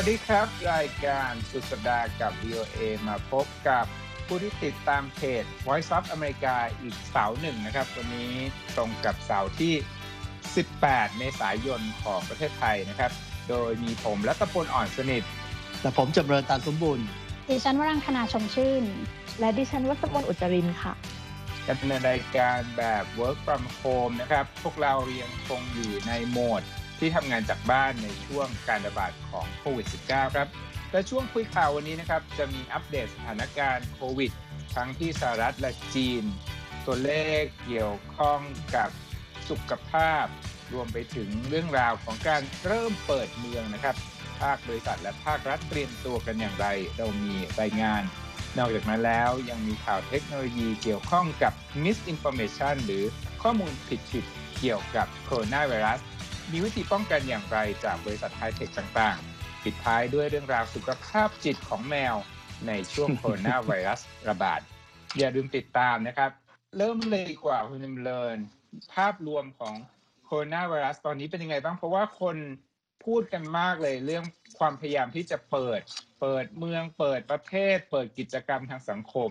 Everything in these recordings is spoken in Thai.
วัสดีครับ รายการสุดสัปดาห์กับ VOA มาพบกับผู้ที่ติดตามเพจ Voice of America อีกเสาร์หนึ่งนะครับ วันนี้ตรงกับเสาร์ที่ 18 เมษายนของประเทศไทยนะครับ โดยมีผมรัตพลอ่อนสนิทแต่ผมจำเริญตามสมบูรณ์ ดิฉันวรังคณาชมชื่น และดิฉันวัสมนอุจจรินค่ะดำเนินรายการแบบ work from home นะครับ พวกเรายังคงอยู่ในโหมด ที่ทำงานจากบ้านในช่วงการระบาดของโควิด -19 ครับ และช่วงคุยข่าววันนี้นะครับ จะมีอัปเดตสถานการณ์โควิด ทั้งที่สหรัฐและจีน ตัวเลขเกี่ยวข้องกับสุขภาพ รวมไปถึงเรื่องราวของการเริ่มเปิดเมืองนะครับ ภาคบริษัทและภาครัฐเตรียมตัวกันอย่างไร เรามีรายงาน นอกจากนั้นแล้วยังมีข่าวเทคโนโลยีเกี่ยวข้องกับ misinformation หรือข้อมูลผิดๆเกี่ยวกับโคโรนาไวรัส มีวิธีป้องกันอย่างไรจากบริษัทไฮเทคต่างๆ ปิดท้ายด้วยเรื่องราวสุขภาพจิตของแมวในช่วงโคโรนาไวรัสระบาด อย่าลืมติดตามนะครับ เริ่มเลยดีกว่าคุณดำเนินภาพรวมของโคโรนาไวรัสตอนนี้เป็นยังไงบ้าง เพราะว่าคนพูดกันมากเลยเรื่องความพยายามที่จะเปิด เปิดเมืองเปิดประเทศ เปิดกิจกรรมทางสังคม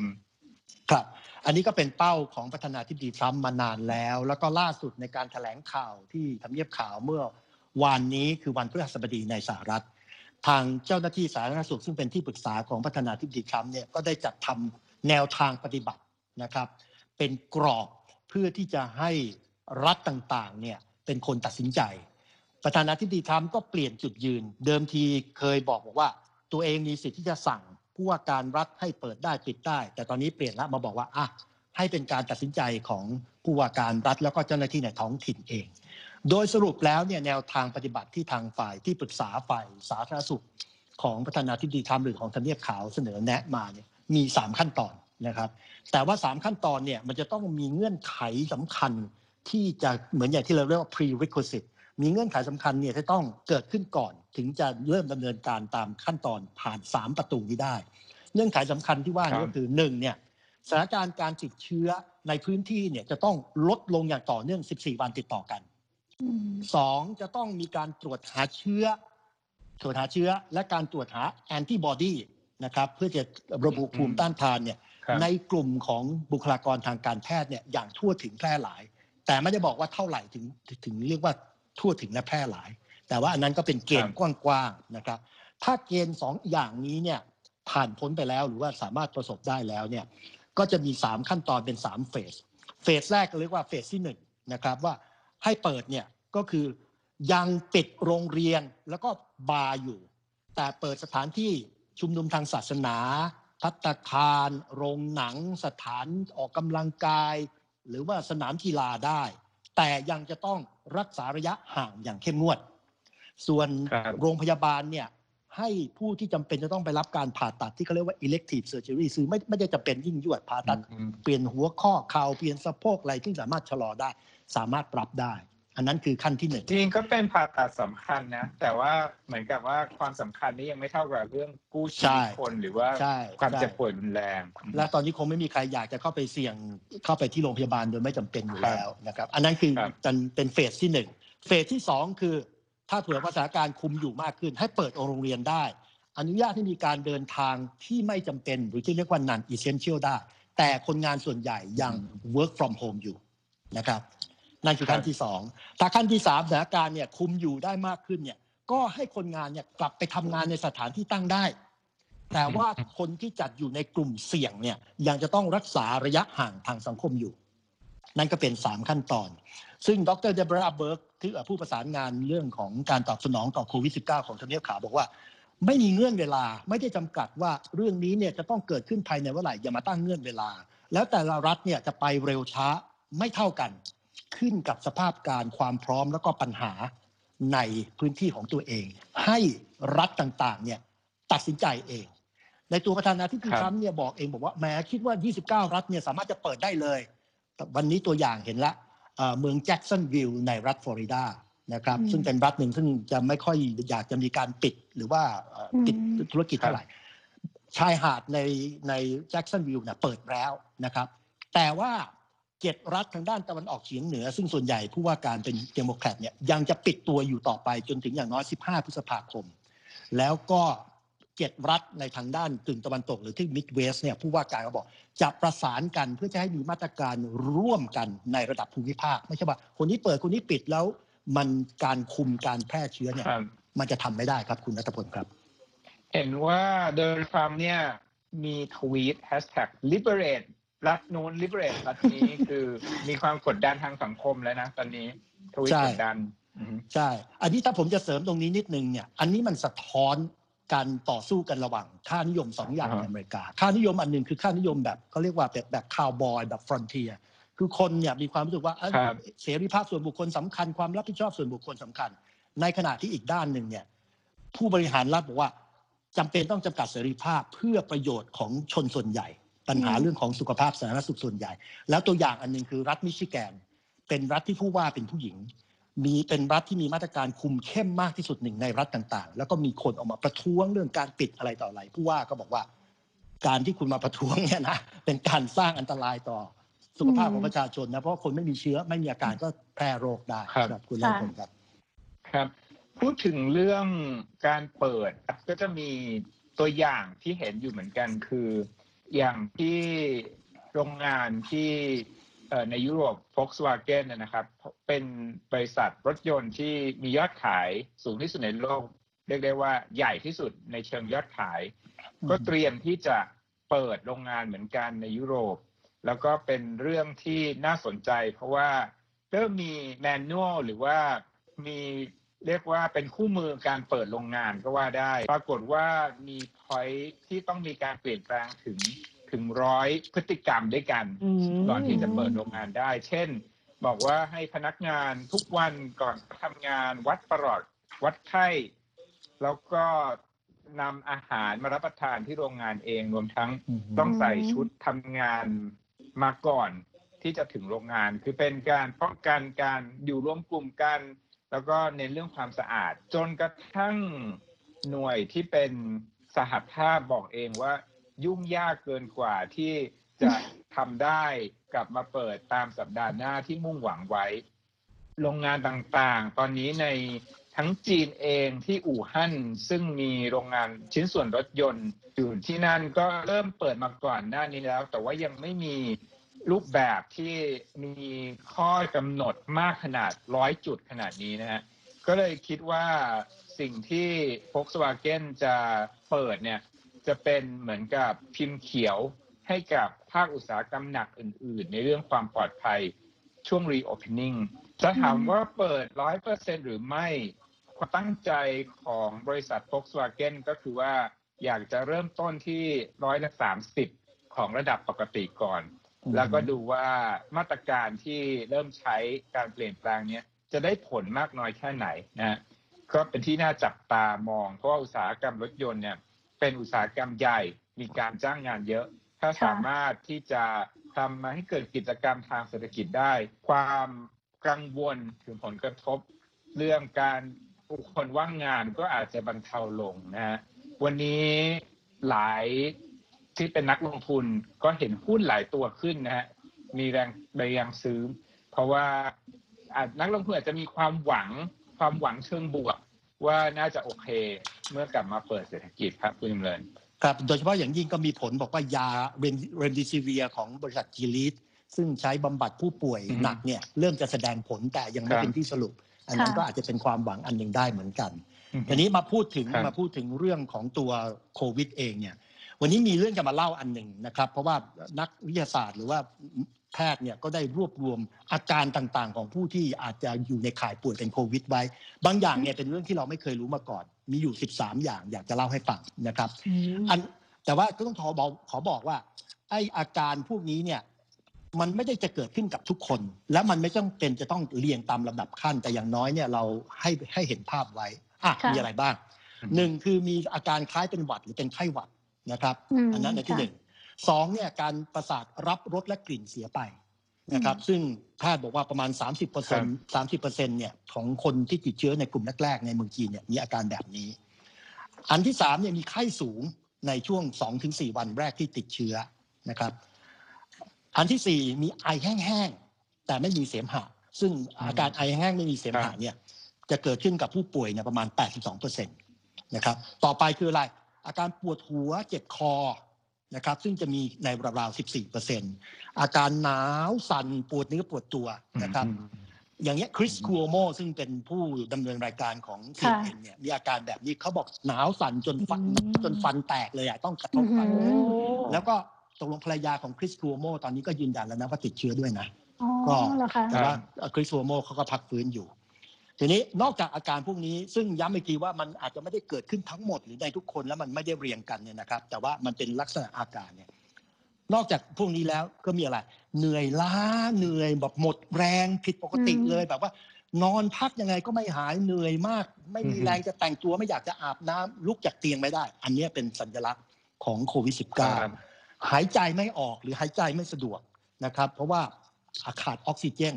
ครับ อันนี้ก็เป็นเป้าของประธานาธิบดีทรัมป์มานานแล้ว แล้วก็ล่าสุดในการถแถลงข่าวที่ทำเนียบข่าวเมื่อวานนี้คือวันพฤหัสบดีในสหรัฐ ทางเจ้าหน้าที่สาธารณสุขซึ่งเป็นที่ปรึกษาของประธานาธิบดีทรัมป์เนี่ยก็ได้จัดทำแนวทางปฏิบัตินะครับ เป็นกรอบเพื่อที่จะให้รัฐต่างๆเนี่ยเป็นคนตัดสินใจ ประธานาธิบดีทรัมป์ก็เปลี่ยนจุดยืน เดิมทีเคยบอกบอกว่า ตัวเองมีสิทธิ์ที่จะสั่ง ผู้ว่าการรัฐให้เปิดได้ปิดได้ แต่ตอนนี้เปลี่ยนแล้วมาบอกว่าอะให้เป็นการตัดสินใจของผู้ว่าการรัฐแล้วก็เจ้าหน้าที่ในท้องถิ่นเอง โดยสรุปแล้วเนี่ยแนวทางปฏิบัติที่ทางฝ่ายที่ปรึกษาฝ่ายสาธารณสุข ของประธานาธิบดีทรัมป์หรือของทำเนียบขาวเสนอแนะมาเนี่ยมี 3 ขั้นตอนนะครับ แต่ว่า 3 ขั้นตอนเนี่ยมันจะต้องมีเงื่อนไขสำคัญที่จะเหมือนอย่างที่เราเรียกว่า prerequisite มีเงื่อนไขสำคัญเนี่ยที่ต้องเกิดขึ้นก่อน ถึงจะเริ่มดำเนินการตามขั้นตอนผ่าน 3 ประตูนี้ได้ เงื่อนไขสำคัญที่ว่านี่ก็คือหนึ่งเนี่ยสถานการณ์การติดเชื้อในพื้นที่เนี่ยจะต้องลดลงอย่างต่อเนื่อง 14 วันติดต่อกันอืมสองจะต้องมีการตรวจหาเชื้อ ตรวจหาเชื้อและการตรวจหาแอนติบอดีนะครับเพื่อจะระบุภูมิต้านทานเนี่ยครับในกลุ่มของบุคลากรทางการแพทย์เนี่ยอย่างทั่วถึงแพร่หลาย แต่ไม่ได้บอกว่าเท่าไหร่ถึงถึงเรียกว่า ทั่วถึงและแพร่หลาย แต่ว่าอันนั้นก็เป็นเกณฑ์กว้างๆนะครับ ถ้าเกณฑ์สองอย่างนี้เนี่ยผ่านพ้นไปแล้วหรือว่าสามารถประสบได้แล้วเนี่ยก็จะมี 3 ขั้นตอนเป็น3เฟสเฟสแรกก็เรียกว่าเฟสที่1นงนะครับว่าให้เปิดเนี่ยก็คือยังปิดโรงเรียนแล้วก็บาร์อยู่ แต่เปิดสถานที่ชุมนุมทางศาสนา พัตตาคาร โรงหนัง สถานออกกำลังกาย หรือว่าสนามกีฬาได้ แต่ยังจะต้องรักษาระยะห่างอย่างเข้มงวด ส่วนครับโรงพยาบาลเนี่ยให้ผู้ที่จำเป็นจะต้องไปรับการผ่าตัดที่เขาเรียกว่า elective surgery คือไม่ไม่ได้จำเป็นยิ่งยวดผ่าตัดอืมเปลี่ยนหัวข้อเข่าเปลี่ยนสะโพกอะไรที่สามารถชะลอได้ สามารถปรับได้ อันนั้นคือขั้นที่หนึ่งจริงก็เป็นผ่าตัดสำคัญนะ แต่ว่าเหมือนกับว่าความสำคัญนี้ยังไม่เท่ากับเรื่องกู้ชีใช่วิตคนหรือว่าใช่ความใช่เจ็บป่วยรุนแรง และตอนนี้คงไม่มีใครอยากจะเข้าไปเสี่ยงเข้าไปที่โรงพยาบาลโดยไม่จำเป็นอยู่ครับแล้วนะครับอันนั้นคือครับเป็นเป็นเฟสที่หนึ่งเฟสที่สองคือ ถ้าเผื่อว่าสถานการณ์คุมอยู่มากขึ้น ให้เปิดโรงเรียนได้ อนุญาตให้มีการเดินทางที่ไม่จำเป็นหรือที่เรียกว่า non essential ได้ แต่คนงานส่วนใหญ่ยัง work from home อยู่นะครับ นั่นคือขั้นที่สองถ้าขั้นที่สามสถานการณ์เนี่ยคุมอยู่ได้มากขึ้นเนี่ยก็ให้คนงานเนี่ยกลับไปทำงานในสถานที่ตั้งได้ แต่ว่าคนที่จัดอยู่ในกลุ่มเสี่ยงเนี่ยยังจะต้องรักษาระยะห่างทางสังคมอยู่ นั่นก็เป็น 3 ขั้นตอน ซึ่งดรเดบราเบิร์กที่ผู้ประสานงานเรื่องของการตอบสนองต่อโควิด -19 ของทำเนียบขาวบอกว่า ไม่มีเงื่อนเวลาไม่ได้จำกัดว่าเรื่องนี้เนี่ยจะต้องเกิดขึ้นภายในเมื่อไหร่อย่ามาตั้งเงื่อนเวลา แล้วแต่ละรัฐเนี่ยจะไปเร็วช้าไม่เท่ากัน ขึ้นกับสภาพการความพร้อมแล้วก็ปัญหาในพื้นที่ของตัวเอง ให้รัฐต่างๆเนี่ยตัดสินใจเอง ในตัวประธานาธิบดีครับทรัมป์เนี่ยบอกเองบอกว่าแหม้คิดว่า 29 รัฐเนี่ยสามารถจะเปิดได้เลยแต่วันนี้ตัวอย่างเห็นละเอ่อเมืองแจ็กสันวิลล์ในรัฐฟลอริดานะครับอืมซึ่งเป็นรัฐหนึ่งซึ่งจะไม่ค่อยอยากจะมีการปิดหรือว่าเอ่อปิดอืมธุรกิจเท่าไหร่ชายหาดในในแจ็กสันวิลล์เนี่ยเปิดแล้วนะครับ แต่ว่า เจ็ดรัฐทางด้านตะวันออกเฉียงเหนือ ซึ่งส่วนใหญ่ผู้ว่าการเป็นเดโมแครตเนี่ยยังจะปิดตัวอยู่ต่อไปจนถึงอย่างน้อย 15 พฤษภาคม แล้วก็เจ็ดรัฐในทางด้านกึ่งตะวันตกหรือที่ Midwest เนี่ยผู้ว่าการก็บอกจะประสานกันเพื่อจะให้มีมาตรการร่วมกันในระดับภูมิภาค ไม่ใช่ว่าคนนี้เปิดคนนี้ปิดแล้ว มันการคุมการแพร่เชื้อเนี่ยมันจะทำไม่ได้ครับคุณนัทพลครับ เห็นว่าโดยทรัมเนี่ยมีทวีตแฮชแท็ก liberate รัฐนู้น liberate รัฐนี้คือมีความกดดันทางสังคมแล้วนะตอนนี้ทวีตใช่กดดันอือฮึใช่ อันนี้ถ้าผมจะเสริมตรงนี้นิดนึงเนี่ย อันนี้มันสะท้อนการต่อสู้กันระหว่างค่านิยมสองอย่างในอเมริกา ค่านิยมอันหนึ่งคือค่านิยมแบบเขาเรียกว่าแบบแบบคาวบอยแบบฟรอนเทีย คือคนเนี่ยมีความรู้สึกว่าเอ้ยครับเสรีภาพส่วนบุคคลสำคัญความรับผิดชอบส่วนบุคคลสำคัญ ในขณะที่อีกด้านหนึ่งเนี่ยผู้บริหารรัฐบอกว่าจำเป็นต้องจำกัดเสรีภาพเพื่อประโยชน์ของชนส่วนใหญ่ ปัญหาอืมเรื่องของสุขภาพสาธารณสุขส่วนใหญ่ แล้วตัวอย่างอันหนึงคือรัฐมิชิแกน เป็นรัฐที่ผู้ว่าเป็นผู้หญิง มีเป็นรัฐที่มีมาตรการคุมเข้มมากที่สุดหนึ่งในรัฐต่างๆ แล้วก็มีคนออกมาประท้วงเรื่องการปิดอะไรต่ออะไร ผู้ว่าก็บอกว่า การที่คุณมาประท้วงเนี่ยนะเป็นการสร้างอันตรายต่อสุขภาพของประชาชนนะ เพราะว่าคนไม่มีเชื้อไม่มีอาการก็แพร่โรคได้ครับครับคุณนัทพลครับ ครับ พูดถึงเรื่องการเปิดก็จะมีตัวอย่างที่เห็นอยู่เหมือนกันคือ อย่างที่โรงงานที่ในยุโรป Volkswagen นนะครับ เป็นบริษัทรถยนต์ที่มียอดขายสูงที่สุดในโลก เรียกได้ว่าใหญ่ที่สุดในเชิงยอดขาย ก็เตรียมที่จะเปิดโรงงานเหมือนกันในยุโรป แล้วก็เป็นเรื่องที่น่าสนใจ เพราะว่าเริ่มมีแมนนวลหรือว่ามี เรียกว่าเป็นคู่มือการเปิดโรงงานก็ว่าได้ ปรากฏว่ามีพอยที่ต้องมีการเปลี่ยนแปลงถึงถึงร้อยพฤติกรรมด้วยกันอืมก่อนที่จะเปิดโรงงานได้ เช่น บอกว่าให้พนักงานทุกวันก่อนทำงานวัดประหลอดวัดไข้แล้วก็นำอาหารมารับประทานที่โรงงานเองรวมทั้งต้องใส่ชุดทำงานมาก่อนที่จะถึงโรงงาน คือเป็นการป้องกันการอยู่ร่วมกลุ่มกัน แล้วก็เน้นเรื่องความสะอาด จนกระทั่งหน่วยที่เป็นสหภาพบอกเองว่า ยุ่งยากเกินกว่าที่จะทำได้กลับมาเปิดตามสัปดาห์หน้าที่มุ่งหวังไว้ โรงงานต่างๆ ตอนนี้ในทั้งจีนเองที่อู่ฮั่นซึ่งมีโรงงานชิ้นส่วนรถยนต์อยู่ที่นั่นก็เริ่มเปิดมาก่อนหน้านี้แล้ว แต่ว่ายังไม่มี รูปแบบที่มีข้อกำหนดมากขนาดร้อยจุดขนาดนี้นะฮะก็เลยคิดว่าสิ่งที่ Volkswagen จะเปิดเนี่ยจะเป็นเหมือนกับพิมพ์เขียวให้กับภาคอุตสาหกรรมหนักอื่น ๆ ในเรื่องความปลอดภัยช่วง reopening จะถามว่าเปิดร้อยเปอร์เซ็นหรือไม่ ความตั้งใจของบริษัท Volkswagen ก็คือว่าอยากจะเริ่มต้นที่ร้อยละสามสิบของระดับปกติก่อน แล้วก็ดูว่ามาตรการที่เริ่มใช้การเปลี่ยนแปลงเนี้ยจะได้ผลมากน้อยแค่ไหนนะก็เป็นที่น่าจับตามอง เพราะว่าอุตสาหกรรมรถยนต์เนี่ยเป็นอุตสาหกรรมใหญ่มีการจ้างงานเยอะ ถ้าสามารถที่จะทำมาให้เกิดกิจกรรมทางเศรษฐกิจได้ ความกังวลถึงผลกระทบ เรื่องการบุคคลว่างงานก็อาจจะบรรเทาลงนะฮะวันนี้หลาย ที่เป็นนักลงทุนก็เห็นหุ้นหลายตัวขึ้นนะฮะมีแรงแรงซื้อ เพราะว่าอาจนักลงทุนอาจจะมีความหวังความหวังเชิงบวก ว่าน่าจะโอเคเมื่อกลับมาเปิดเศรษฐกิจครับคุณจำเริญครับโดยเฉพาะอย่างยิ่งก็มีผลบอกว่ายาเรมดิซิเวียของบริษัทจีลีดซึ่งใช้บำบัดผู้ป่วยอือฮึหนักเนี่ยเริ่มจะแสดงผลแต่ยังไม่ครับเป็นที่สรุป อันนั้นค่ะก็อาจจะเป็นความหวังอันหนึ่งได้เหมือนกันทีนี้มาพูดถึงครับมาพูดถึงเรื่องของตัวโควิดเองเนี่ย วันนี้มีเรื่องจะมาเล่าอันหนึ่งนะครับ เพราะว่านักวิทยาศาสตร์หรือว่าแพทย์เนี่ยก็ได้รวบรวมอาการต่างๆ ของผู้ที่อาจจะอยู่ในข่ายป่วยเป็นโควิดไว้ บางอย่างเนี่ยเป็นเรื่องที่เราไม่เคยรู้มาก่อน มีอยู่ 13 อย่างอยากจะเล่าให้ฟังนะครับอืมอันแต่ว่าก็ต้องขอบอกขอบอกว่าไออาการพวกนี้เนี่ยมันไม่ได้จะเกิดขึ้นกับทุกคน และมันไม่ต้องเป็นจะต้องเรียงตามลำดับขั้น แต่อย่างน้อยเนี่ยเราให้ให้เห็นภาพไว้อะค่ะมีอะไรบ้างอืมหนึ่งคือมีอาการคล้ายเป็นหวัดหรือเป็นไข้หวัด นะครับมอันนั้นในที่ค่ะหนึ่งสองเนี่ยการประสาทรับรสและกลิ่นเสียไปนะครับ ซึ่งแพทย์บอกว่าประมาณ 30เปอร์เซ็นต์สามสิบเปอร์เซ็นต์เนี่ยของคนที่ติดเชื้อในกลุ่มแรกๆในเมืองจีนเนี่ยมีอาการแบบนี้ อันที่สามเนี่ยมีไข้สูงในช่วงสองถึงสี่วันแรกที่ติดเชื้อนะครับ อันที่สี่มีไอแห้งๆแต่ไม่มีเสมหะ ซึ่งอาการไอแห้งๆไม่มีเสมหะเนี่ยจะเกิดขึ้นกับผู้ป่วยเนี่ยประมาณ 82เปอร์เซ็นต์นะครับ ต่อไปคืออะไร อาการปวดหัวเจ็บคอนะครับซึ่งจะมีในราวๆ 14%อาการหนาวสั่นปวดเนื้อปวดตัวนะครับ อย่างเงี้ยคริสคูโอโมซึ่งเป็นผู้ดำเนินรายการของค่ะ CNN เนี่ยมีอาการแบบนี้เขาบอกหนาวสั่นจนฟันอืมจนฟันแตกเลยอะต้องกระทอืบอหืฟันอแล้วก็ตกลงภรรยาของคริสคูโอโมตอนนี้ก็ยืนยันแล้วนะว่าติดเชื้อด้วยนะอ๋อก็เหรอคะแต่ว่าคริสคูโอโมเขาก็พักฟื้นอยู่ ทีนี้นอกจากอาการพวกนี้ซึ่งย้ำอีกทีว่ามันอาจจะไม่ได้เกิดขึ้นทั้งหมดหรือในทุกคนแล้วมันไม่ได้เรียงกันเนี่ยนะครับ แต่ว่ามันเป็นลักษณะอาการเนี่ยนอกจากพวกนี้แล้วก็มีอะไร เหนื่อยล้าเหนื่อยแบบหมดแรงผิดปกติอืมเลยแบบว่า นอนพักยังไงก็ไม่หายเหนื่อยมาก ไม่มีอืมแรงจะแต่งตัวไม่อยากจะอาบน้ำลุกจากเตียงไม่ได้ อันเนี้ยเป็นสัญลักษณ์ของโควิดครับ -19 หายใจไม่ออกหรือหายใจไม่สะดวกนะครับ เพราะว่าขาดออกซิเจน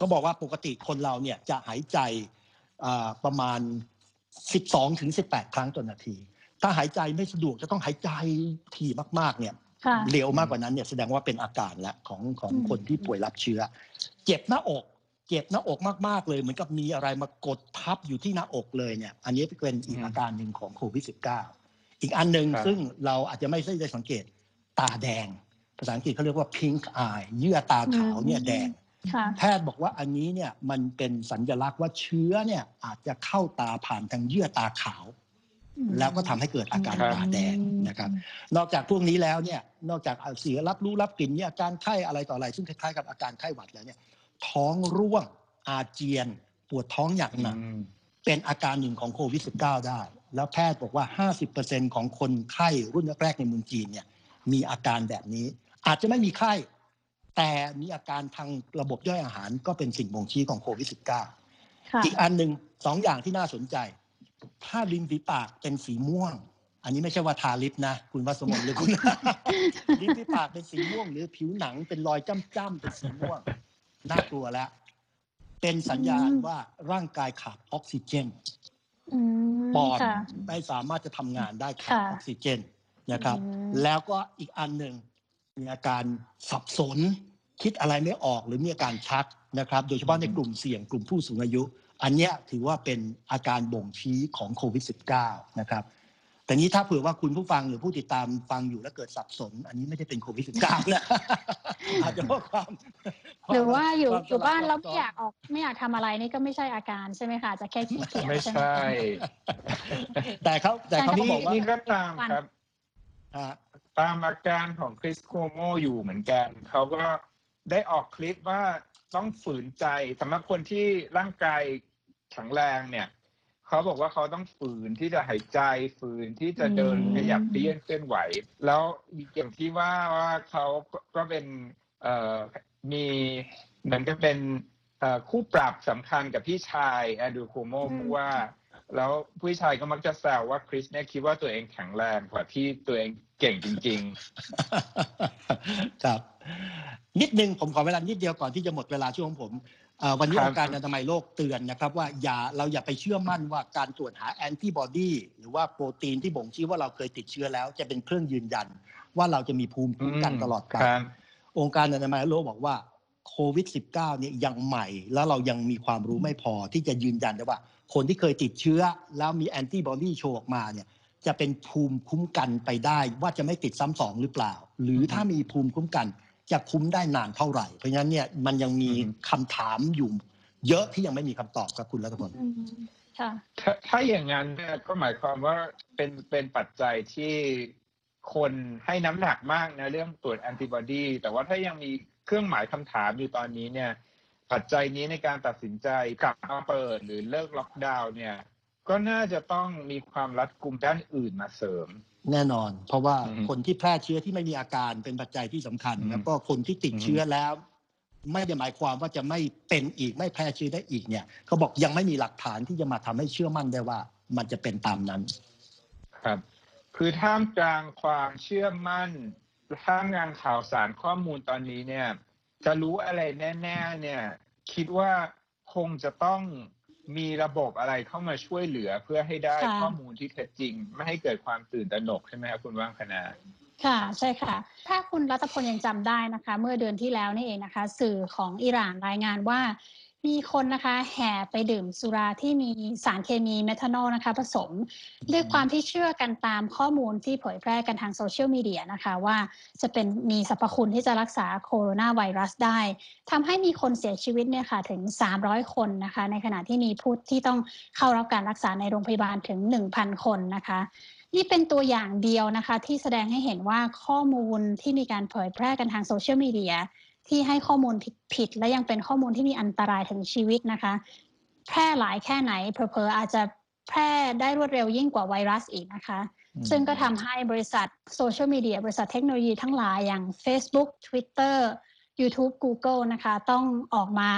ก็บอกว่าปกติคนเราเนี่ยจะหายใจอ่าประมาณ 12ถึง18 ครั้งต่อนาที ถ้าหายใจไม่สะดวกจะต้องหายใจถี่มากๆเนี่ยค่ะเร็วมากกว่านั้นเนี่ยแสดงว่าเป็นอาการแล้วของของอืมคนที่ป่วยรับเชื้อ เจ็บหน้าอกเจ็บหน้าอกมากๆเลยเหมือนกับมีอะไรมากดทับอยู่ที่หน้าอกเลยเนี่ย อันนี้เป็นอีกอืมอาการหนึ่งของโควิด -19 อีกอันหนึ่งครับซึ่งเราอาจจะไม่ได้สังเกตตาแดง ภาษาอังกฤษเขาเรียกว่า pink eye เยื่อตาขาวเนี่ยแดงค่ะ แพทย์บอกว่าอันนี้เนี่ยมันเป็นสัญลักษณ์ว่าเชื้อเนี่ยอาจจะเข้าตาผ่านทางเยื่อตาขาว แล้วก็ทำให้เกิดอาการครับตาแดงนะครับ นอกจากพวกนี้แล้วเนี่ยนอกจากเสียรับรู้รับกลิ่นเนี่ยอาการไข้อะไรต่ออะไร ซึ่งคล้ายๆกับอาการไข้หวัดแล้วเนี่ยท้องร่วงอาเจียนปวดท้องอย่างหนักอืมเป็นอาการหนึ่งของโควิด -19 ได้ แล้วแพทย์บอกว่า 50%ของคนไข้รุ่นแรกๆในเมืองจีนเนี่ยมีอาการแบบนี้ อาจจะไม่มีไข้ แต่มีอาการทางระบบย่อยอาหารก็เป็นสิ่งบ่งชี้ของโควิด -19 ค่ะอีกอันหนึ่งสองอย่างที่น่าสนใจ ถ้าริมฝีปากเป็นสีม่วง อันนี้ไม่ใช่ว่าทาลิปนะ คุณวัสมนหรือคุณริมฝีปากเป็นสีม่วง หรือผิวหนังเป็นรอยจ้ำๆเป็นสีม่วง น่ากลัวแล้ว เป็นสัญญาณอืมว่าร่างกายขาดออกซิเจนอืมปอดค่ะไม่สามารถจะทำงานได้ขาดค่ะออกซิเจนนะครับอืมแล้วก็อีกอันหนึ่งมีอาการสับสน คิดอะไรไม่ออกหรือมีอาการชักนะครับ โดยเฉพาะในกลุ่มเสี่ยงกลุ่มผู้สูงอายุ อันเนี้ยถือว่าเป็นอาการบ่งชี้ของโควิด -19 นะครับแต่นี้ถ้าเผื่อว่าคุณผู้ฟังหรือผู้ติดตามฟังอยู่แล้วเกิดสับสน อันนี้ไม่ได้เป็นโควิด -19 นะอาจจะเพราะความหรือว่าอยู่ควมอยู่บ้านแล้วสไม่อยากออกไม่อยากทำอะไรนี่ก็ไม่ใช่อาการใช่ไหมคะจะแค่ขี้เกียจไม่ใช่ไหมใช่แต่เขาแต่เขาก็นี่บอกว่านี่ก็ตามครับอ่าตามอาการของคริสโคโมอยู่เหมือนกันเขาก็ ได้ออกคลิปว่าต้องฝืนใจสำหรับคนที่ร่างกายแข็งแรงเนี่ย เขาบอกว่าเขาต้องฝืนที่จะหายใจฝืนที่จะเดินอืมขยับเปี้ยนเคลื่อนไหว แล้วอย่างที่ว่าว่าเขาก็เป็นเอ่อมีเหมือนกับเป็นเอ่อคู่ปรับสำคัญกับพี่ชายแอนดรูโคโมเพราะว่า แล้วผู้ชายก็มักจะแซวว่าคริสเนี่ยคิดว่าตัวเองแข็งแรงกว่าที่ตัวเองเก่งจริงครับ นิดนึงผมขอเวลานิดเดียวก่อนที่จะหมดเวลาช่วงของผมเอ่อวันนี้ครัอบงค์การอนามัยโลกเตือนนะครับ ว่าอย่าเราอย่าไปเชื่อมั่นว่าการตรวจหาแอนติบอดีหรือว่าโปรตีนที่บ่งชี้ว่าเราเคยติดเชื้อแล้ว จะเป็นเครื่องยืนยัน ว่าเราจะมีภูมิๆคุ้มกันตลอดไปครับองค์การอนามัยโลกบอกว่าโควิด -19 เนี่ยยังใหม่ แล้วเรายังมีความรู้ไม่พอที่จะยืนยันได้ว่า คนที่เคยติดเชื้อ แล้วมีแอนติบอดีโชว์ออกมาเนี่ยจะเป็นภูมิคุ้มกันไปได้ ว่าจะไม่ติดซ้ำสองหรือเปล่า หรือถ้ามีภูมิคุ้มกัน จะคุ้มได้นานเท่าไหร่ เพราะฉะนั้นเนี่ยมันยังมีอืมคำถามอยู่เยอะที่ยังไม่มีคำตอบครับคุณรัตพลอืมค่ะถ้าถ้าอย่างนั้นเนี่ยก็หมายความว่าเป็นเป็นปัจจัยที่คนให้น้ำหนักมากนะเรื่องตรวจแอนติบอดีแต่ว่าถ้ายังมีเครื่องหมายคำถามอยู่ตอนนี้เนี่ย ปัจจัยนี้ในการตัดสินใจกลับมาเปิดหรือเลิกล็อกดาวน์เนี่ย ก็น่าจะต้องมีความรัดกุมด้านอื่นมาเสริม แน่นอน เพราะว่าอืมคนที่แพร่เชื้อที่ไม่มีอาการเป็นปัจจัยที่สำคัญอืมแล้วก็คนที่ติดเชื้อแล้ว ไม่ได้หมายความว่าจะไม่เป็นอีกไม่แพร่เชื้อได้อีกเนี่ยเขาบอกยังไม่มีหลักฐานที่จะมาทำให้เชื่อมั่นได้ว่า มันจะเป็นตามนั้น ครับ คือท่ามกลางความเชื่อมั่นท่ามกลางข่าวสารข้อมูลตอนนี้เนี่ย จะรู้อะไรแน่ ๆ เนี่ย คิดว่าคงจะต้อง มีระบบอะไรเข้ามาช่วยเหลือเพื่อให้ได้ค่ะข้อมูลที่เท็จจริง ไม่ให้เกิดความตื่นตระหนกใช่ไหมครับคุณว่างคณะค่ะใช่ค่ะ ถ้าคุณรัตพลยังจำได้นะคะ เมื่อเดือนที่แล้วนี่เองนะคะ สื่อของอิหร่านรายงานว่า มีคนนะคะแห่ไปดื่มสุราที่มีสารเคมีเมทานอลนะคะผสม ด้วยความที่เชื่อกันตามข้อมูลที่เผยแพร่กันทางโซเชียลมีเดียนะคะว่าจะเป็นมีสรรพคุณที่จะรักษาโคโรนาไวรัสได้ทำให้มีคนเสียชีวิตเนี่ยค่ะถึง 300 คนนะคะ ในขณะที่มีผู้ที่ต้องเข้ารับการรักษาในโรงพยาบาลถึง 1,000 คนนะคะนี่เป็นตัวอย่างเดียวนะคะที่แสดงให้เห็นว่าข้อมูลที่มีการเผยแพร่กันทางโซเชียลมีเดีย ที่ให้ข้อมูลผิดๆและยังเป็นข้อมูลที่มีอันตรายถึงชีวิตนะคะ แพร่หลายแค่ไหนเผลอๆอาจจะแพร่ได้รวดเร็วยิ่งกว่าไวรัสอีกนะคะ ซึ่งก็ทำให้บริษัทโซเชียลมีเดียบริษัทเทคโนโลยีทั้งหลายอย่าง Facebook Twitter YouTube Google นะคะ ต้องออกมา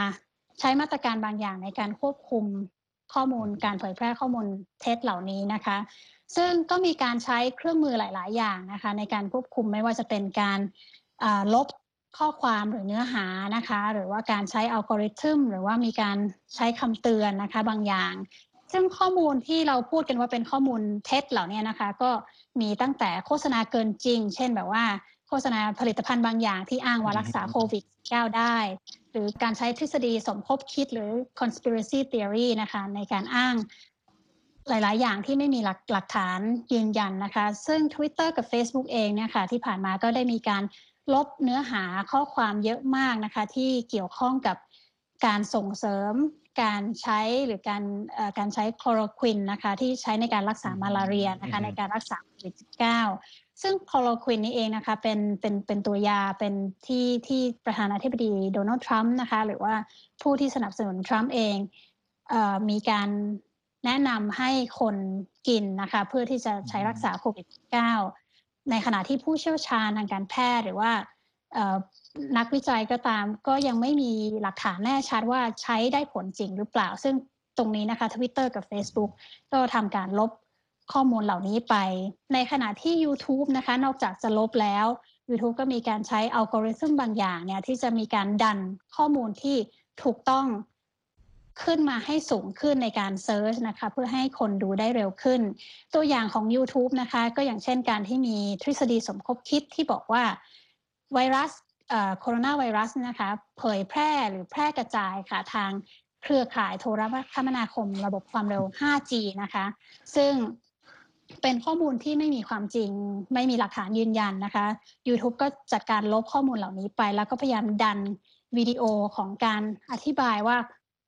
ใช้มาตรการบางอย่างในการควบคุมข้อมูลการเผยแพร่ข้อมูลเท็จเหล่านี้นะคะ ซึ่งก็มีการใช้เครื่องมือหลาย ๆ อย่างนะคะ ในการควบคุมไม่ว่าจะเป็นการอ่าลบ ข้อความหรือเนื้อหานะคะ หรือว่าการใช้อัลกอริทึมหรือว่ามีการใช้คำเตือนนะคะบางอย่าง ซึ่งข้อมูลที่เราพูดกันว่าเป็นข้อมูลเท็จเหล่านี้นะคะ ก็มีตั้งแต่โฆษณาเกินจริง เช่นแบบว่าโฆษณาผลิตภัณฑ์บางอย่างที่อ้างว่ารักษาโควิด -19 ได้ หรือการใช้ทฤษฎีสมคบคิดหรือ conspiracy theory นะคะ ในการอ้างหลาย ๆ อย่างที่ไม่มีหลักหลักฐานยืนยันนะคะ ซึ่ง Twitter กับ Facebook เองเนี่ยค่ะที่ผ่านมาก็ได้มีการ ลบเนื้อหาข้อความเยอะมากนะคะที่เกี่ยวข้องกับการส่งเสริมการใช้หรือการเอ่อการใช้คลอโรควินนะคะที่ใช้ในการรักษามาลาเรียนะคะอืมในการรักษาโควิด -19 ซึ่งคลอโรควินนี้เองนะคะเป็นเป็นเป็นตัวยาเป็นที่ที่ประธานาธิบดีโดนัลด์ทรัมป์นะคะหรือว่าผู้ที่สนับสนุนทรัมป์เองเออมีการแนะนำให้คนกินนะคะเพื่อที่จะใช้รักษาโควิด -19 ในขณะที่ผู้เชี่ยวชาญทางการแพทย์หรือว่านักวิจัยก็ตามก็ยังไม่มีหลักฐานแน่ชัดว่าใช้ได้ผลจริงหรือเปล่า ซึ่งตรงนี้นะคะ Twitter กับ Facebook ก็ทำการลบข้อมูลเหล่านี้ไป ในขณะที่ YouTube นะคะ นอกจากจะลบแล้ว YouTube ก็มีการใช้อัลกอริทึมบางอย่างเนี่ยที่จะมีการดันข้อมูลที่ถูกต้อง ขึ้นมาให้สูงขึ้นในการเซิร์ชนะคะเพื่อให้คนดูได้เร็วขึ้น ตัวอย่างของ YouTube นะคะก็อย่างเช่นการที่มีทฤษฎีสมคบคิดที่บอกว่าไวรัสโคโรนาไวรัสนะคะเผยแพร่หรือแพร่กระจายค่ะทางเครือข่ายโทรคมนาคมระบบความเร็ว 5G นะคะ ซึ่งเป็นข้อมูลที่ไม่มีความจริง ไม่มีหลักฐานยืนยันนะคะ YouTube ก็จัดการลบข้อมูลเหล่านี้ไป แล้วก็พยายามดันวิดีโอของการอธิบายว่า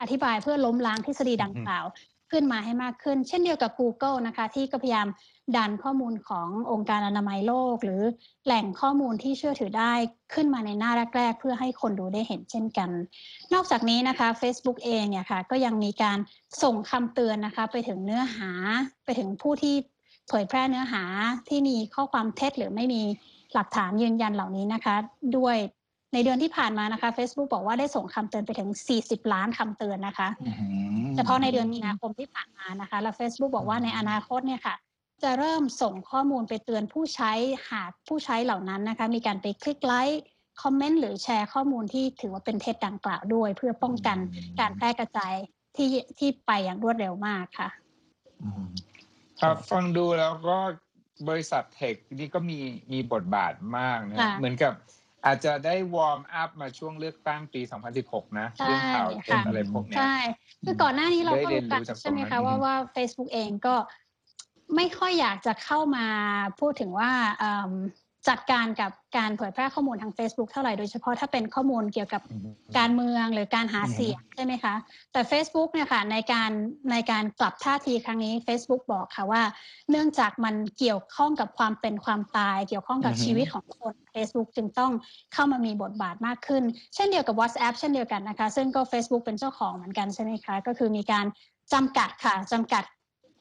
อธิบายเพื่อล้มล้างทฤษฎีดังกล่าวขึ้นมาให้มากขึ้น เช่นเดียวกับ Google นะคะที่ก็พยายามดันข้อมูลขององค์การอนามัยโลก หรือแหล่งข้อมูลที่เชื่อถือได้ขึ้นมาในหน้าแรก ๆ เพื่อให้คนดูได้เห็นเช่นกัน นอกจากนี้นะคะ Facebook เองเนี่ยค่ะก็ยังมีการส่งคำเตือนนะคะไปถึงเนื้อหาไปถึงผู้ที่เผยแพร่เนื้อหาที่มีข้อความเท็จหรือไม่มีหลักฐานยืนยันเหล่านี้นะคะ ด้วย ในเดือนที่ผ่านมานะคะ Facebook บอกว่าได้ส่งคำเตือนไปถึง 40 ล้านคำเตือนนะคะเฉพาะในเดือนมีนาคมที่ผ่านมานะคะ แล้ว Facebook บอกว่าในอนาคตเนี่ยค่ะ จะเริ่มส่งข้อมูลไปเตือนผู้ใช้หากผู้ใช้เหล่านั้นนะคะ มีการไปคลิกไลค์คอมเมนต์หรือแชร์ข้อมูลที่ถือว่าเป็นเท็จดังกล่าวด้วย เพื่อป้องกันการแพร่กระจายที่ที่ไปอย่างรวดเร็วมากค่ะครับฟังดูแล้วก็บริษัทเทคนี่ก็มีมีบทบาทมากนะค่ะเหมือนกับ อาจจะได้วอร์มอัพมาช่วงเลือกตั้งปี 2016 นะใช่เรื่องข่าวเท็จค่ะอะไรพวกเนี้ยใช่คือก่อนหน้านี้เราก็ได้เรียรู้นกันรู้จากใช่ไหมตรงนั้คะนว่าอืมว่า Facebook เองก็ไม่ค่อยอยากจะเข้ามาพูดถึงว่าเอิ่ม จัดการกับการเผยแพร่ข้อมูลทาง Facebook เท่าไหร่โดยเฉพาะถ้าเป็นข้อมูลเกี่ยวกับการเมืองหรือการหาอืมเสียงใช่ไหมคะ แต่ Facebook เนี่ยค่ะในการในการกลับท่าทีครั้งนี้ Facebook บอกค่ะว่า เนื่องจากมันเกี่ยวข้องกับความเป็นความตาย เกี่ยวข้องกับอือฮึชีวิตของคน Facebook จึงต้องเข้ามามีบทบาทมากขึ้น เช่นเดียวกับ WhatsApp เช่นเดียวกันนะคะ ซึ่งก็ Facebook เป็นเจ้าของเหมือนกันใช่ไหมคะก็คือมีการจำกัดค่ะจำกัด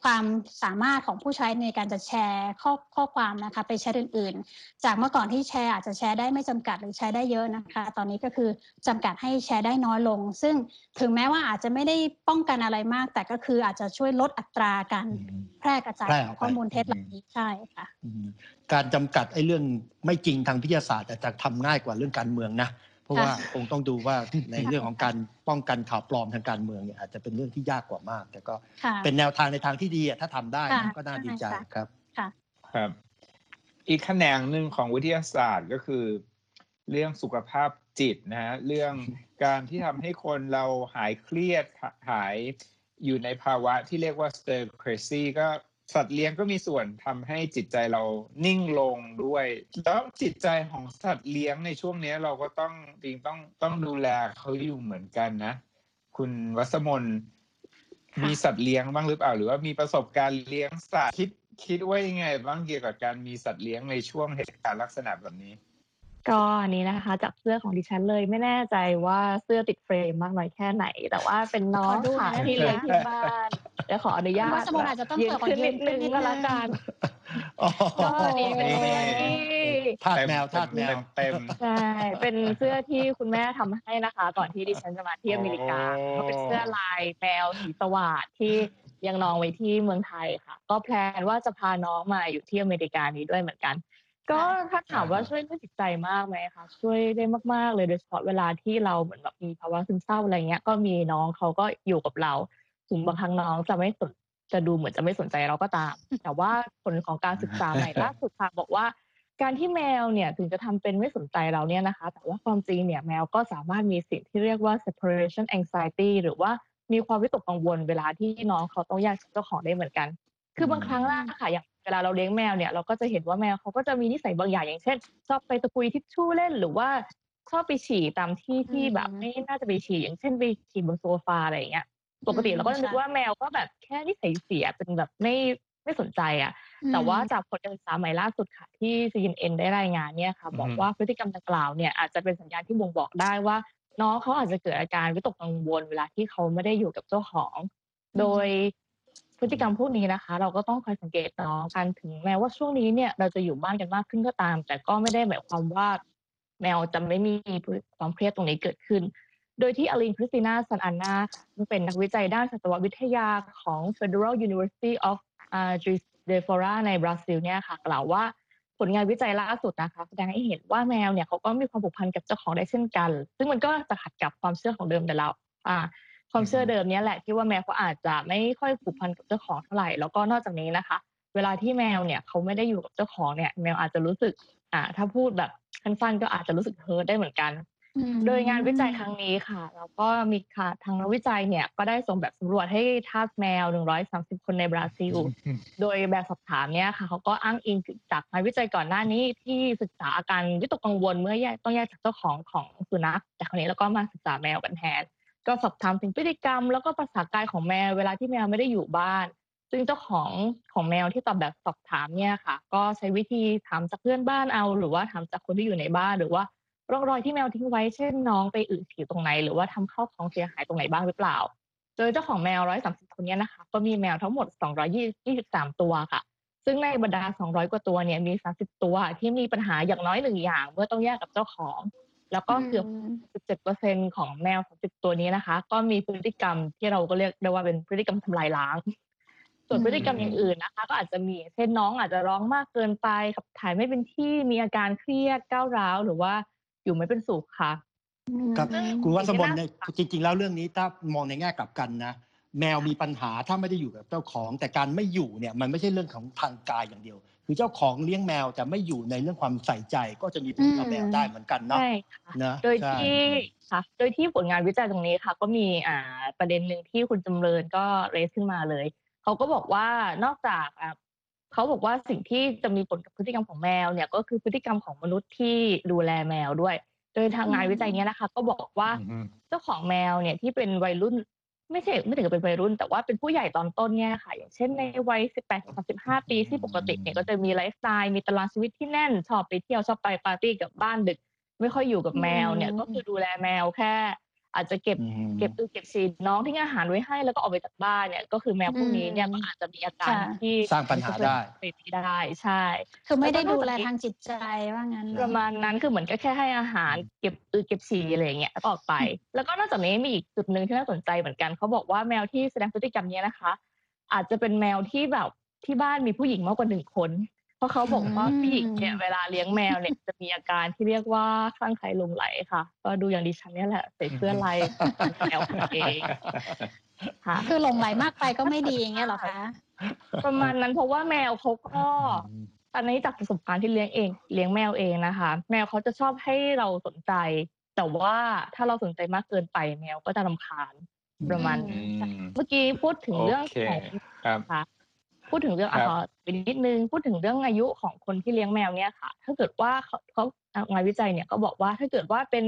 ความสามารถของผู้ใช้ในการจะแชร์ข้อข้อความนะคะไปแชทอื่น ๆ จากเมื่อก่อนที่แชร์อาจจะแชร์ได้ไม่จำกัดหรือแชร์ได้เยอะนะคะ ตอนนี้ก็คือจำกัดให้แชร์ได้น้อยลง ซึ่งถึงแม้ว่าอาจจะไม่ได้ป้องกันอะไรมาก แต่ก็คืออาจจะช่วยลดอัตราการแพร่กระจายแพร่ขออองกไปข้อมูลเท็จเหล่านี้ใช่ค่ะอืมการจำกัดไอ้เรื่องไม่จริงทางวิทยาศาสตร์อาจจะทำง่ายกว่าเรื่องการเมืองนะเพ ราะว่าคงต้องดูว่าในเรื่องของการป้องกันข่าวปลอมทางการเมืองเนี่ยอาจจะเป็นเรื่องที่ยากกว่ามาก แต่ก็ค่ะเป็นแนวทางในทางที่ดีอะถ้าทำได้ค่ะนะก็น่าดีใจใช่ค่ะครับค่ะครับ อีกแขนงหนึ่งของวิทยาศาสตร์ก็คือ เรื่องสุขภาพจิตนะฮะเรื่องการที่ทำให้คนเราหายเครียดหาหายอยู่ในภาวะที่เรียกว่า stir crazy ก็ สัตว์เลี้ยงก็มีส่วนทำให้จิตใจเรานิ่งลงด้วย แล้วจิตใจของสัตว์เลี้ยงในช่วงนี้เราก็ต้องจริงต้องต้องดูแลเขาอยู่เหมือนกันนะ คุณวัสมนค่ะมีสัตว์เลี้ยงบ้างหรือเปล่า หรือว่ามีประสบการณ์เลี้ยงสัตว์คิดคิดว่ายังไงบ้างเกี่ยวกับการมีสัตว์เลี้ยงในช่วงเหตุการณ์ลักษณะแบบนี้ ก็อันนี้นะคะ จากเสื้อของดิฉันเลยไม่แน่ใจว่าเสื้อติดเฟรมมากน้อยแค่ไหน แต่ว่าเป็นน้องขอดูหน่ค่ะอยนะคะที่เลี้ยงที่บ้าน เดี๋ยวขออนุญาตวัสมนอาจจะต้องยืนเปิดขอขึ้นยืนินดขึ้นึนงนิดก็นึแล้วกันอ๋อก็อันนี้เป็นเสื้อที่ทาสแมวทาสแมวเต็มใช่เป็นเสื้อที่คุณแม่ทำให้นะคะ ก่อนที่ดิฉันจะมาที่อเมริกาโอ้ก็เป็นเสื้อลายแมวสีสวาดที่ยังน้องไว้ที่เมืองไทยค่ะ ก็แพลนว่าจะพาน้องมาอยู่ที่อเมริกานี้ด้วยเหมือนกัน ก็ถ้าถามว่าช่วยเรื่องจิตใจมากไหมคะช่วยได้มากๆเลยโดยเฉพาะเวลาที่เราเหมือนแบบมีภาวะซึมเศร้าอะไรเงี้ย ก็มีน้องเขาก็อยู่กับเรา ถึงบางครั้งน้องจะไม่สนจะดูเหมือนจะไม่สนใจเราก็ตาม แต่ว่าผลของการศึกษาใหม่ล่าสุดค่ะบอกว่า การที่แมวเนี่ยถึงจะทำเป็นไม่สนใจเราเนี่ยนะคะ แต่ว่าความจริงเนี่ยแมวก็สามารถมีสิ่งที่เรียกว่า separation anxiety หรือว่ามีความวิตกกังวลเวลาที่น้องเขาต้องแยกจากเจ้าของได้เหมือนกัน คือบางครั้งล่ะค่ะอย่างเวลาเราเลี้ยงแมวเนี่ยเราก็จะเห็นว่าแมวเขาก็จะมีนิสัยบางอย่างอย่างเช่น ชอบไปตะกุยทิชชู่เล่นหรือว่าชอบไปฉี่ตามที่ที่แบบอืมไม่น่าจะไปฉี่อย่างเช่นไปฉี่บนโซฟาอะไรอย่างเงี้ย ปกติเราก็จะนึกว่าแมวก็แบบแค่นิสัยเสียเป็นแบบไม่ไม่สนใจอะ แต่ว่าจากผลการศึกษาใหม่ล่าสุดค่ะ ที่ CNN ได้รายงานเนี่ยค่ะอือฮึบอกว่าพฤติกรรมดังกล่าวเนี่ยอาจจะเป็นสัญญาณที่บ่งบอกได้ว่า น้องเขาอาจจะเกิดอาการวิตกกังวลเวลาที่เขาไม่ได้อยู่กับเจ้าของ โดยพฤติกรรมพวกนี้นะคะ เราก็ต้องคอยสังเกตน้องกันถึงแม้ว่าช่วงนี้เนี่ยเราจะอยู่บ้านกันมากขึ้นก็ตาม แต่ก็ไม่ได้หมายความว่า แมวจะไม่มีความเครียดตรงนี้เกิดขึ้น โดยที่อลินคริสติน่าซันอันนาเป็นนักวิจัยด้านสัตววิทยาของ Federal University of Juiz de Fora ในบราซิลเนี่ยค่ะ กล่าวว่าผลงานวิจัยล่าสุดนะคะ แสดงให้เห็นว่าแมวเนี่ยเขาก็มีความผูกพันกับเจ้าของได้เช่นกัน ซึ่งมันก็จะขัดกับความเชื่อของเดิมแต่เราอ่าความเชื่อเดิมเนี้แหละที่ว่าแมวเขาอาจจะไม่ค่อยผูกพันกับเจ้าของเท่าไหร่แล้วก็นอกจากนี้นะคะ เวลาที่แมวเนี่ยเขาไม่ได้อยู่กับเจ้าของเนี่ย แมวอาจจะรู้สึกอ่าถ้าพูดแบบสั้นๆก็อาจจะรู้สึกเฮิร์ตได้เหมือนกัน อืโดยงานวิจัยครั้งนี้ค่ะ แล้วก็มีค่ะทางนักวิจัยเนี่ยก็ได้ส่งแบบสำรวจให้ทาสแมว 130 คนในบราซิล โดยแบบสอบถามเนี่ยค่ะเขาก็อ้างอิงจากงานวิจัยก่อนหน้านี้ที่ศึกษาอาการวิตกกังวลเมื่อแยกต้องแยกจากเจ้าของของสุนัขแต่คราวนี้แล้วก็มาศึกษาแมวกันแทน ก็สอบถามถึงพฤติกรรม แล้วก็ภาษากายของแมวเวลาที่แมวไม่ได้อยู่บ้าน ซึ่งเจ้าของของแมวที่ตอบแบบสอบถามเนี่ยค่ะ ก็ใช้วิธีถามจากเพื่อนบ้านเอา หรือว่าถามจากคนที่อยู่ในบ้านหรือว่า ร่องรอยที่แมวทิ้งไว้เช่นน้องไปอึฉี่ตรงไหน หรือว่าทำข้าวของเสียหายตรงไหนบ้างหรือเปล่า โดยเจ้าของแมว 130 คนเนี้นะคะ ก็มีแมวทั้งหมด 223 ตัวค่ะ ซึ่งในบรรดา 200 กว่าตัวเนี่ยมี 30 ตัวที่มีปัญหาอย่างน้อยหนึ่งอย่าง เมื่อต้องแยกกับเจ้าของ แล้วก็เกือบ 17%ของแมว 30 ตัวนี้นะคะ ก็มีพฤติกรรมที่เราก็เรียกได้ว่าเป็นพฤติกรรมทำลายล้างส่วนพฤติกรรมอย่างอื่นนะคะ ก็อาจจะมีเช่นน้องอาจจะร้องมากเกินไปขับถ่ายไม่เป็นที่มีอาการเครียดก้าวร้าว หรือว่า อยู่ไม่เป็นสุขค่ะ ครับอืมคุณวัสมนสิ่งที่เนี่ยน่าจริง ๆ แล้วเรื่องนี้ถ้ามองในแง่กลับกันนะแมวมีปัญหาถ้าไม่ได้อยู่กับเจ้าของ แต่การไม่อยู่เนี่ยมันไม่ใช่เรื่องของทางกายอย่างเดียว คือเจ้าของเลี้ยงแมวแต่ไม่อยู่ในเรื่องความใส่ใจก็จะมีผลกับแมวได้เหมือนกันเนาะใช่ค่ะนะโดยใช่ที่ค่ะโดยที่ผลงานวิจัยตรงนี้ค่ะก็มีอ่าประเด็นหนึ่งที่คุณจำเริญก็เรสขึ้นมาเลย เขาก็บอกว่านอกจากอ่า เขาบอกว่าสิ่งที่จะมีผลกับพฤติกรรมของแมวเนี่ย ก็คือพฤติกรรมของมนุษย์ที่ดูแลแมวด้วย โดยทางงานวิจัยเนี้ยนะคะ ก็บอกว่าอืมเจ้าของแมวเนี่ยที่เป็นวัยรุ่น ไม่ใช่ไม่ถึงกับเป็นวัยรุ่น แต่ว่าเป็นผู้ใหญ่ตอนต้นเนี่ยค่ะ อย่างเช่นในวัย 18 35 ปีที่ปกติเนี่ยก็จะมีไลฟ์สไตล์มีตารางชีวิตที่แน่น ชอบไปเที่ยวชอบไปปาร์ตี้กับบ้านดึก ไม่ค่อยอยู่กับแมวเนี่ย อืม ก็คือดูแลแมวแค่ อาจจะเก็บอืมเก็บอือเก็บฉี่น้องทิ้งอาหารไว้ให้แล้วก็ออกไปจากบ้านเนี่ยก็คือแมวพวกนี้เนี่ยอืมก็อาจจะมีอาการค่ะ ที่สร้างปัญหาได้ไปได้ใช่ คือไม่ได้แล้วก็ดูนอกแลจากนี้ทางจิตใจว่างั้นเหประมาณนั้นคือเหมือนก็แค่ให้อาหารเก็บอือเก็บฉี่อะไรอย่างเงี้ยแล้วก็ออกไป แล้วก็นอกจากนี้มีอีกจุดหนึ่งที่น่าสนใจเหมือนกันเขาบอกว่าแมวที่แสดงพฤติกรรมเนี้ยนะคะ อาจจะเป็นแมวที่แบบที่บ้านมีผู้หญิงมากกว่าหนึ่งคนเพ ราะเขาบอกว่าอืมผู้หญิงเนี่ยเวลาเลี้ยงแมวเนี่ยจะมีอาการที่เรียกว่าคลั่งไคล้หลงไหลค่ะ ก็ดูอย่างดิฉันเนี่ยแหละใส่เสื้อลายแมวของตัวเองค่ะคือหลงไหลมากไปก็ไม่ดีอย่างเงี้ยเหรอคะประมาณนั้นเพราะว่าแมวเขาก็อันนี้จากประสบการณ์ที่เลี้ยงเอง เลี้ยงแมวเองนะคะ แมวเขาจะชอบให้เราสนใจ แต่ว่าถ้าเราสนใจมากเกินไปแมวก็จะรำคาญประมาณอืนั้นมเมื่อกี้พูดถึงเรื่องโอเคของครับค่ะ พูดถึงเรื่องครัอะบขอไปนิดนึงพูดถึงเรื่องอายุของคนที่เลี้ยงแมวเนี่ยค่ะ ถ้าเกิดว่าเขาเขางานวิจัยเนี่ยก็บอกว่าถ้าเกิดว่าเป็น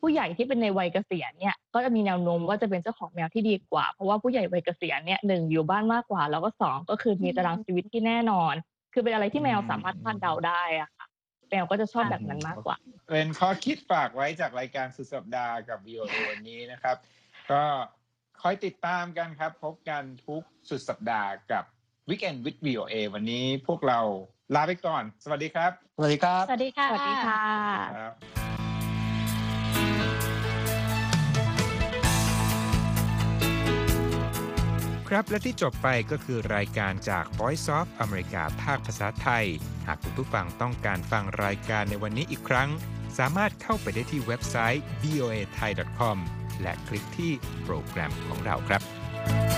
ผู้ใหญ่ที่เป็นในวัยเกษียณเนี่ยก็จะมีแนวโน้มว่าจะเป็นเจ้าของแมวที่ดีกว่า เพราะว่าผู้ใหญ่วัยเกษียณเนี่ยหนึ่งอยู่บ้านมากกว่า แล้วก็สองก็คือมีตารางชีวิตที่แน่นอน คือเป็นอะไรที่แมวสามารถคาดเดาได้อะค่ะแมวก็จะชอบแบบนั้นมากกว่า เป็นข้อคิดฝากไว้จากรายการสุดสัปดาห์กับ VOA วันนี้นะครับ ก็คอยติดตามกันครับ พบกันทุกสุดสัปดาห์กับ Weekend with VOA วันนี้พวกเราลาไปก่อน สวัสดีครับ สวัสดีครับ สวัสดีค่ะ สวัสดีค่ะครับครับและที่จบไปก็คือรายการจาก Voice of America ภาคภาษาไทย หากคุณผู้ฟังต้องการฟังรายการในวันนี้อีกครั้ง สามารถเข้าไปได้ที่เว็บไซต์ voa thai com และคลิกที่โปรแกรมของเราครับ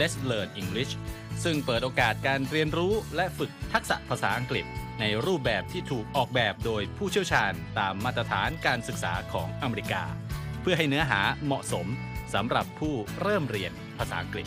Let's Learn English ซึ่งเปิดโอกาสการเรียนรู้และฝึกทักษะภาษาอังกฤษ ในรูปแบบที่ถูกออกแบบโดยผู้เชี่ยวชาญตามมาตรฐานการศึกษาของอเมริกา เพื่อให้เนื้อหาเหมาะสมสำหรับผู้เริ่มเรียนภาษาอังกฤษ